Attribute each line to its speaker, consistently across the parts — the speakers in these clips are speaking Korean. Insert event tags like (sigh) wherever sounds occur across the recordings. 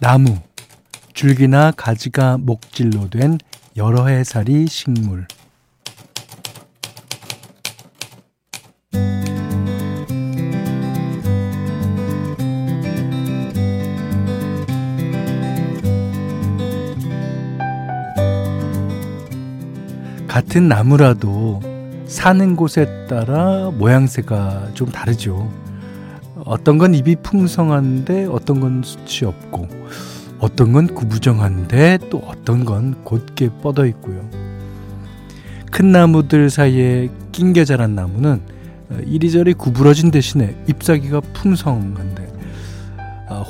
Speaker 1: 나무, 줄기나 가지가 목질로 된 여러 해살이 식물. 같은 나무라도 사는 곳에 따라 모양새가 좀 다르죠. 어떤 건 잎이 풍성한데 어떤 건 숱이 없고 어떤 건 구부정한데 또 어떤 건 곧게 뻗어 있고요. 큰 나무들 사이에 낑겨 자란 나무는 이리저리 구부러진 대신에 잎사귀가 풍성한데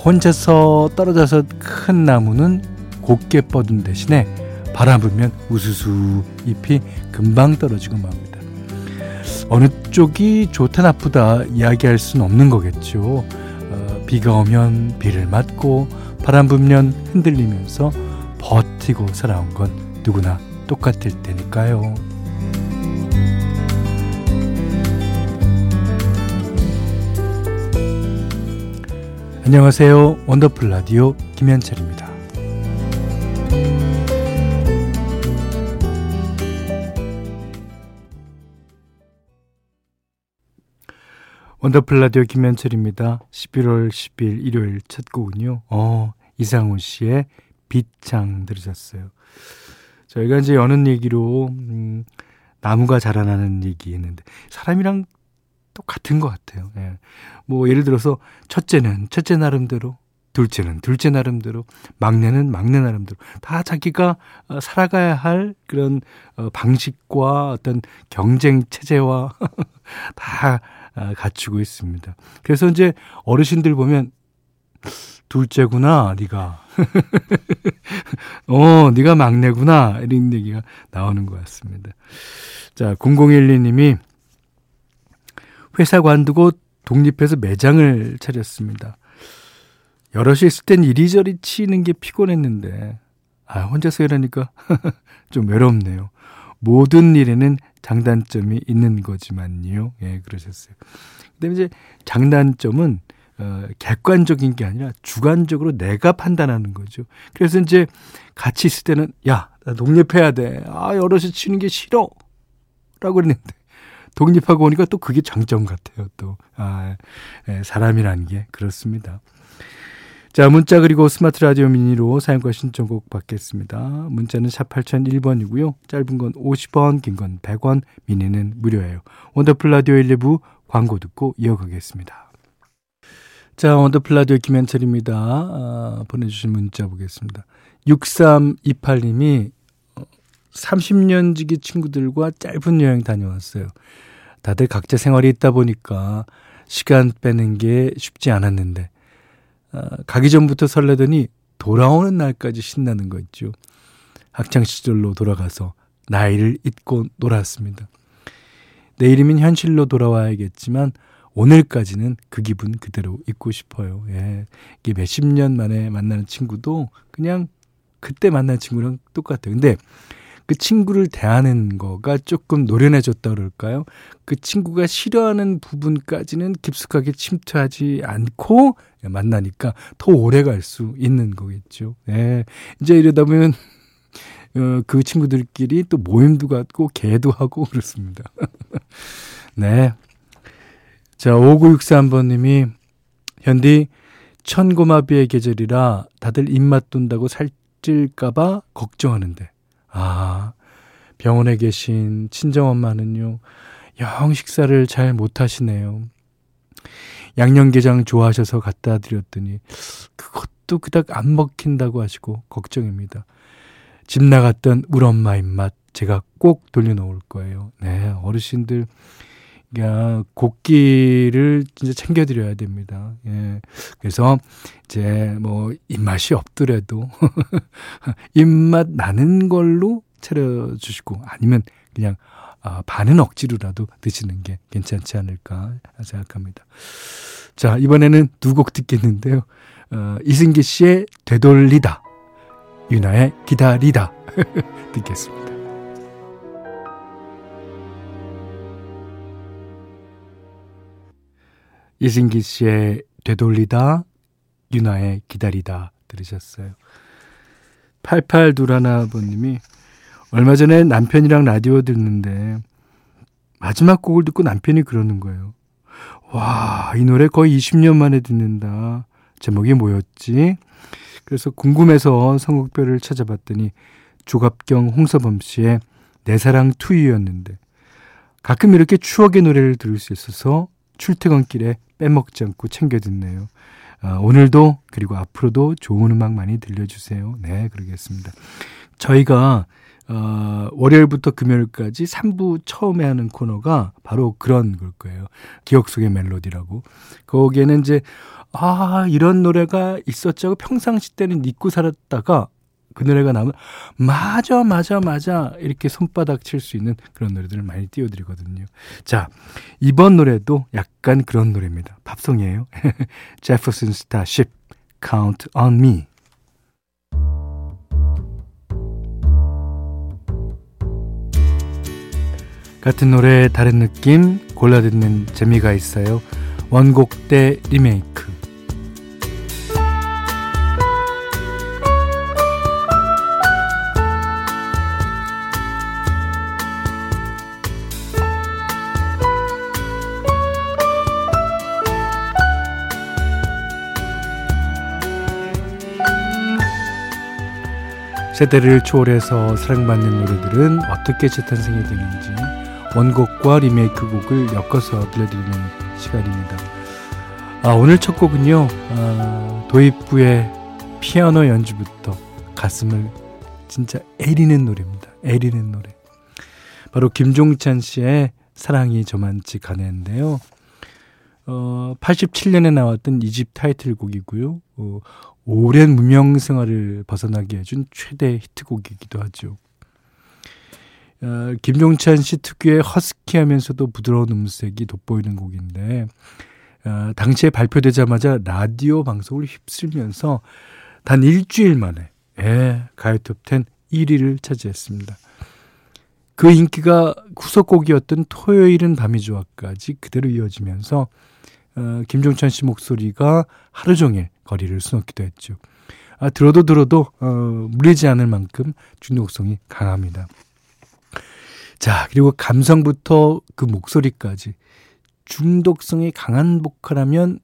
Speaker 1: 혼자서 떨어져서 큰 나무는 곧게 뻗은 대신에 바람 불면 우수수 잎이 금방 떨어지고 맙니다. 어느 쪽이 좋다 나쁘다 이야기할 수는 없는 거겠죠. 어, 비가 오면 비를 맞고 바람 불면 흔들리면서 버티고 살아온 건 누구나 똑같을 테니까요. 안녕하세요. 원더풀 라디오 김현철입니다. 원더풀 라디오 김현철입니다. 11월 10일 일요일 첫 곡은요. 어, 이상훈 씨의 빛창 들으셨어요. 저희가 이제 여는 얘기로 음, 나무가 자라나는 얘기 했는데 사람이랑 똑같은 것 같아요. 예. 뭐 예를 들어서 첫째는 첫째 나름대로 둘째는 둘째 나름대로 막내는 막내 나름대로 다 자기가 어, 살아가야 할 그런 어, 방식과 어떤 경쟁 체제와 (laughs) 다 아, 갖추고 있습니다. 그래서 이제 어르신들 보면 둘째구나, 네가. (laughs) 어, 네가 막내구나. 이런 얘기가 나오는 것 같습니다. 자, 0012님이 회사 관두고 독립해서 매장을 차렸습니다. 여럿이 있을 땐 이리저리 치는 게 피곤했는데, 아, 혼자서 일하니까 (laughs) 좀 외롭네요. 모든 일에는 장단점이 있는 거지만요. 예, 그러셨어요. 근데 이제 장단점은 어, 객관적인 게 아니라 주관적으로 내가 판단하는 거죠. 그래서 이제 같이 있을 때는 야, 나 독립해야 돼. 아, 여럿이 치는 게 싫어. 라고 그랬는데 독립하고 오니까 또 그게 장점 같아요. 또 아, 예, 사람이라는 게 그렇습니다. 자, 문자 그리고 스마트 라디오 미니로 사연과 신청곡 받겠습니다. 문자는 샵 8001번이고요. 짧은 건 50원, 긴 건 100원, 미니는 무료예요. 원더풀 라디오 1부부 광고 듣고 이어가겠습니다. 자, 원더풀 라디오 김현철입니다. 아, 보내주신 문자 보겠습니다. 6328님이 30년 지기 친구들과 짧은 여행 다녀왔어요. 다들 각자 생활이 있다 보니까 시간 빼는 게 쉽지 않았는데 어, 가기 전부터 설레더니 돌아오는 날까지 신나는 거 있죠. 학창 시절로 돌아가서 나이를 잊고 놀았습니다. 내일이면 현실로 돌아와야겠지만 오늘까지는 그 기분 그대로 잊고 싶어요. 예. 이게 몇십 년 만에 만나는 친구도 그냥 그때 만난 친구랑 똑같아요. 근데 그 친구를 대하는 거가 조금 노련해졌다 그럴까요? 그 친구가 싫어하는 부분까지는 깊숙하게 침투하지 않고 만나니까 더 오래 갈 수 있는 거겠죠. 예. 이제 이러다 보면 어, 그 친구들끼리 또 모임도 갖고 개도 하고 그렇습니다. (laughs) 네. 자, 5963번님이 현디 천고마비의 계절이라 다들 입맛 돈다고 살찔까봐 걱정하는데 아, 병원에 계신 친정엄마는요, 영 식사를 잘 못하시네요. 양념게장 좋아하셔서 갖다 드렸더니, 그것도 그닥 안 먹힌다고 하시고, 걱정입니다. 집 나갔던 우리 엄마 입맛 제가 꼭 돌려놓을 거예요. 네, 어르신들, 야, 곡기를 진짜 챙겨드려야 됩니다. 예. 그래서, 이제, 뭐, 입맛이 없더라도, (laughs) 입맛 나는 걸로 차려주시고, 아니면 그냥, 아, 반은 억지로라도 드시는 게 괜찮지 않을까 생각합니다. 자, 이번에는 두 곡 듣겠는데요. 어, 이승기 씨의 되돌리다, 유나의 기다리다 (laughs) 듣겠습니다. 이승기 씨의 되돌리다, 유나의 기다리다 들으셨어요. 8821아버님이 얼마 전에 남편이랑 라디오 듣는데 마지막 곡을 듣고 남편이 그러는 거예요. 와, 이 노래 거의 20년 만에 듣는다. 제목이 뭐였지? 그래서 궁금해서 선곡표를 찾아봤더니 조갑경 홍서범 씨의 내 사랑 투유였는데 가끔 이렇게 추억의 노래를 들을 수 있어서 출퇴근길에 빼먹지 않고 챙겨 듣네요. 아, 오늘도 그리고 앞으로도 좋은 음악 많이 들려주세요. 네, 그러겠습니다. 저희가 어, 월요일부터 금요일까지 3부 처음에 하는 코너가 바로 그런 걸 거예요. 기억 속의 멜로디라고. 거기에는 이제, 아, 이런 노래가 있었죠. 평상시 때는 잊고 살았다가 그 노래가 나오면, 맞아, 맞아, 맞아. 이렇게 손바닥 칠 수 있는 그런 노래들을 많이 띄워드리거든요. 자, 이번 노래도 약간 그런 노래입니다. 팝송이에요. Jefferson Starship, Count on Me. 같은 노래 다른 느낌 골라 듣는 재미가 있어요. 원곡 대 리메이크. 세대를 초월해서 사랑받는 노래들은 어떻게 재탄생이 되는지 원곡과 리메이크 곡을 엮어서 들려드리는 시간입니다. 아, 오늘 첫 곡은요, 아, 도입부의 피아노 연주부터 가슴을 진짜 애리는 노래입니다. 애리는 노래. 바로 김종찬 씨의 사랑이 저만치 가네인데요. 어, 87년에 나왔던 이집 타이틀곡이고요. 어, 오랜 무명 생활을 벗어나게 해준 최대 히트곡이기도 하죠. 어, 김종찬 씨 특유의 허스키하면서도 부드러운 음색이 돋보이는 곡인데 어, 당시에 발표되자마자 라디오 방송을 휩쓸면서 단 일주일 만에 예, 가요톱 10 1위를 차지했습니다. 그 인기가 후속곡이었던 토요일은 밤이 좋아까지 그대로 이어지면서 어, 김종찬 씨 목소리가 하루 종일 거리를 수놓기도 했죠. 아, 들어도 들어도 어, 물리지 않을 만큼 중독성이 강합니다. 자, 그리고 감성부터 그 목소리까지 중독성이 강한 보컬하면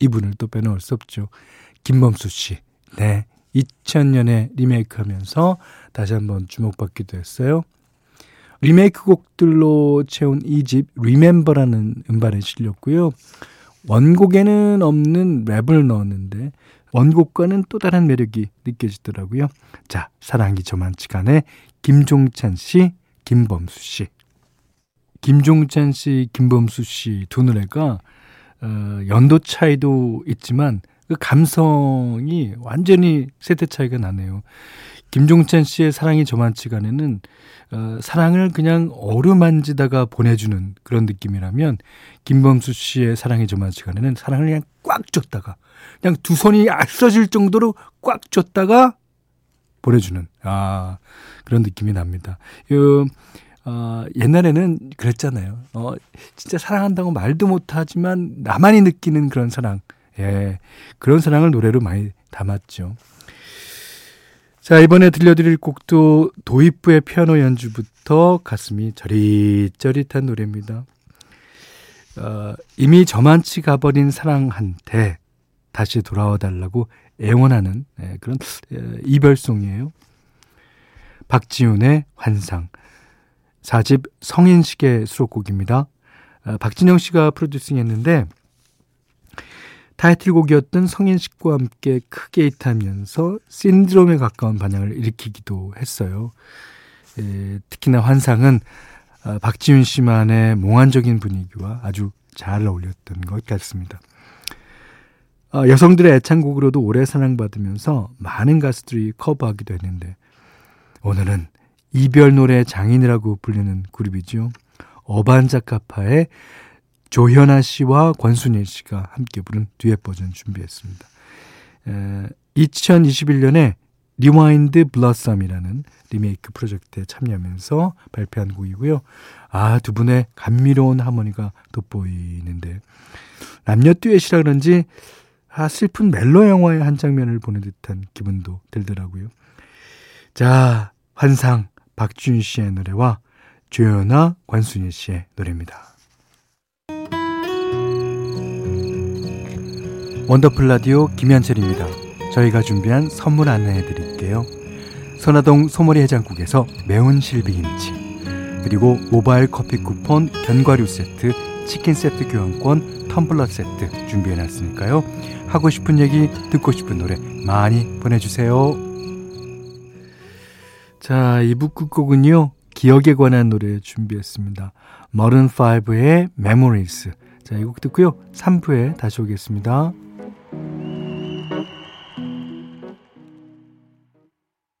Speaker 1: 이분을 또 빼놓을 수 없죠. 김범수 씨. 네. 2000년에 리메이크 하면서 다시 한번 주목받기도 했어요. 리메이크 곡들로 채운 이 집 리멤버라는 음반에 실렸고요. 원곡에는 없는 랩을 넣었는데 원곡과는 또 다른 매력이 느껴지더라고요. 자, 사랑이 저만치간에 김종찬 씨 김범수 씨. 김종찬 씨, 김범수 씨 두 노래가 어, 연도 차이도 있지만 그 감성이 완전히 세대 차이가 나네요. 김종찬 씨의 사랑이 저만치간에는 어, 사랑을 그냥 어루만지다가 보내주는 그런 느낌이라면 김범수 씨의 사랑이 저만치간에는 사랑을 그냥 꽉 줬다가 그냥 두 손이 앞서질 정도로 꽉 줬다가 보내주는 아 그런 느낌이 납니다. 그 어, 옛날에는 그랬잖아요. 어, 진짜 사랑한다고 말도 못하지만 나만이 느끼는 그런 사랑. 예. 그런 사랑을 노래로 많이 담았죠. 자, 이번에 들려드릴 곡도 도입부의 피아노 연주부터 가슴이 저릿저릿한 노래입니다. 어, 이미 저만치 가버린 사랑한테 다시 돌아와 달라고 애원하는 예, 그런 예, 이별송이에요. 박지훈의 환상. 4집 성인식의 수록곡입니다. 아, 박진영 씨가 프로듀싱 했는데 타이틀곡이었던 성인식과 함께 크게 히트하면서 신드롬에 가까운 반향을 일으키기도 했어요. 에, 특히나 환상은 아, 박지훈 씨만의 몽환적인 분위기와 아주 잘 어울렸던 것 같습니다. 아, 여성들의 애창곡으로도 오래 사랑받으면서 많은 가수들이 커버하기도 했는데 오늘은 이별 노래 장인이라고 불리는 그룹이죠. 어반자카파의 조현아 씨와 권순일 씨가 함께 부른 듀엣 버전 준비했습니다. 에, 2021년에 Rewind Blossom이라는 리메이크 프로젝트에 참여하면서 발표한 곡이고요. 아, 두 분의 감미로운 하모니가 돋보이는데 남녀 듀엣이라 그런지 아, 슬픈 멜로 영화의 한 장면을 보는 듯한 기분도 들더라고요. 자, 환상 박준 씨의 노래와 조현아 권순일 씨의 노래입니다. 원더풀 라디오 김현철입니다. 저희가 준비한 선물 안내해 드릴게요. 선화동 소머리 해장국에서 매운 실비김치 그리고 모바일 커피 쿠폰 견과류 세트 치킨 세트 교환권 텀블러 세트 준비해 놨으니까요. 하고 싶은 얘기 듣고 싶은 노래 많이 보내주세요. 자 2부 끝곡은요. 기억에 관한 노래 준비했습니다. 머른5의 Memories 자, 이 곡 듣고요. 3부에 다시 오겠습니다.